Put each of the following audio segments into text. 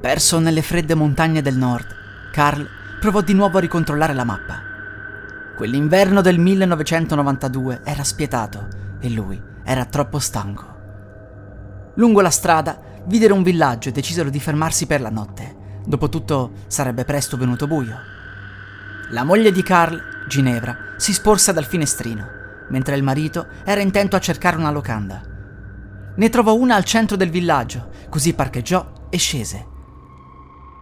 Perso nelle fredde montagne del nord, Carl provò di nuovo a ricontrollare la mappa. Quell'inverno del 1992 era spietato e lui era troppo stanco. Lungo la strada videro un villaggio e decisero di fermarsi per la notte. Dopotutto sarebbe presto venuto buio. La moglie di Carl, Ginevra, si sporse dal finestrino, mentre il marito era intento a cercare una locanda. Ne trovò una al centro del villaggio, così parcheggiò e scese.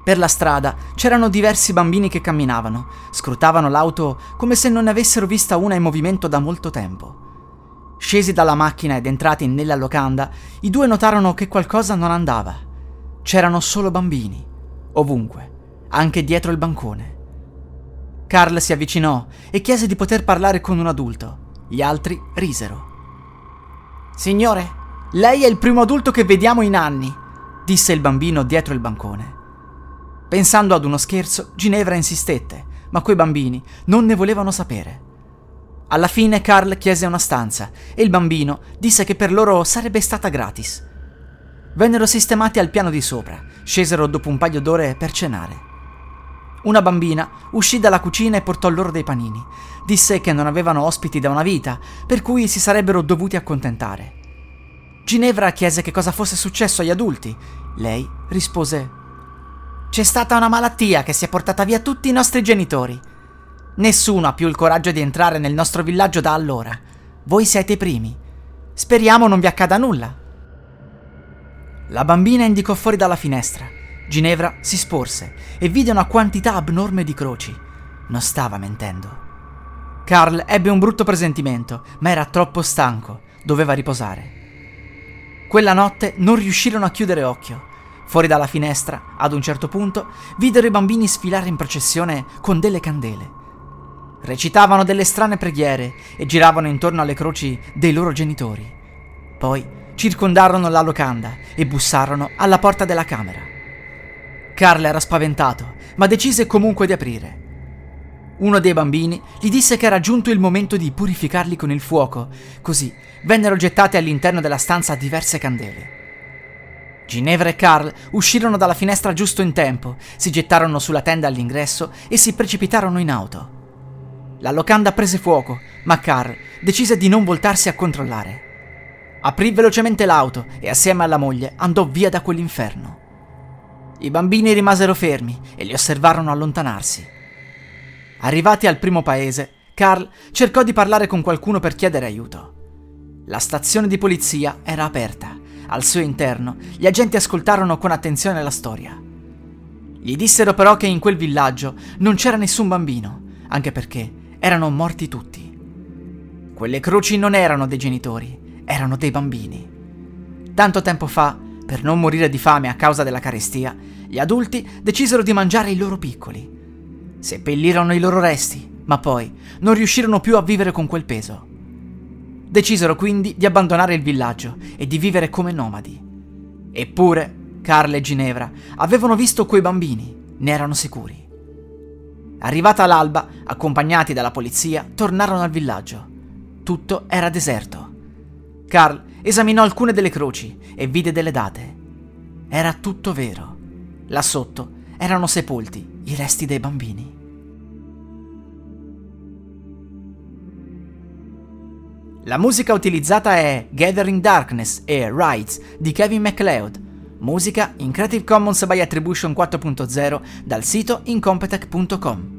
Per la strada c'erano diversi bambini che camminavano, scrutavano l'auto come se non ne avessero vista una in movimento da molto tempo. Scesi dalla macchina ed entrati nella locanda, i due notarono che qualcosa non andava. C'erano solo bambini, ovunque, anche dietro il bancone. Carl si avvicinò e chiese di poter parlare con un adulto. Gli altri risero. Signore, lei è il primo adulto che vediamo in anni, disse il bambino dietro il bancone. Pensando ad uno scherzo, Ginevra insistette, ma quei bambini non ne volevano sapere. Alla fine Carl chiese una stanza e il bambino disse che per loro sarebbe stata gratis. Vennero sistemati al piano di sopra, scesero dopo un paio d'ore per cenare. Una bambina uscì dalla cucina e portò loro dei panini. Disse che non avevano ospiti da una vita, per cui si sarebbero dovuti accontentare. Ginevra chiese che cosa fosse successo agli adulti. Lei rispose: C'è stata una malattia che si è portata via tutti i nostri genitori. Nessuno ha più il coraggio di entrare nel nostro villaggio da allora. Voi siete i primi. Speriamo non vi accada nulla. La bambina indicò fuori dalla finestra. Ginevra si sporse e vide una quantità abnorme di croci. Non stava mentendo. Carl ebbe un brutto presentimento, ma era troppo stanco, doveva riposare. Quella notte non riuscirono a chiudere occhio. Fuori dalla finestra, ad un certo punto, videro i bambini sfilare in processione con delle candele. Recitavano delle strane preghiere e giravano intorno alle croci dei loro genitori. Poi circondarono la locanda e bussarono alla porta della camera. Carl era spaventato, ma decise comunque di aprire. Uno dei bambini gli disse che era giunto il momento di purificarli con il fuoco, così vennero gettate all'interno della stanza diverse candele. Ginevra e Carl uscirono dalla finestra giusto in tempo, si gettarono sulla tenda all'ingresso e si precipitarono in auto. La locanda prese fuoco, ma Carl decise di non voltarsi a controllare. Aprì velocemente l'auto e assieme alla moglie andò via da quell'inferno. I bambini rimasero fermi e li osservarono allontanarsi. Arrivati al primo paese, Carl cercò di parlare con qualcuno per chiedere aiuto. La stazione di polizia era aperta. Al suo interno gli agenti ascoltarono con attenzione la storia. Gli dissero però che in quel villaggio non c'era nessun bambino, anche perché erano morti tutti. Quelle croci non erano dei genitori, erano dei bambini. Tanto tempo fa, per non morire di fame a causa della carestia, gli adulti decisero di mangiare i loro piccoli. Seppellirono i loro resti, ma poi non riuscirono più a vivere con quel peso. Decisero quindi di abbandonare il villaggio e di vivere come nomadi. Eppure, Carl e Ginevra avevano visto quei bambini, ne erano sicuri. Arrivata l'alba, accompagnati dalla polizia, tornarono al villaggio. Tutto era deserto. Carl esaminò alcune delle croci e vide delle date. Era tutto vero. Là sotto erano sepolti i resti dei bambini. La musica utilizzata è Gathering Darkness e Rides di Kevin MacLeod. Musica in Creative Commons by Attribution 4.0 dal sito incompetech.com.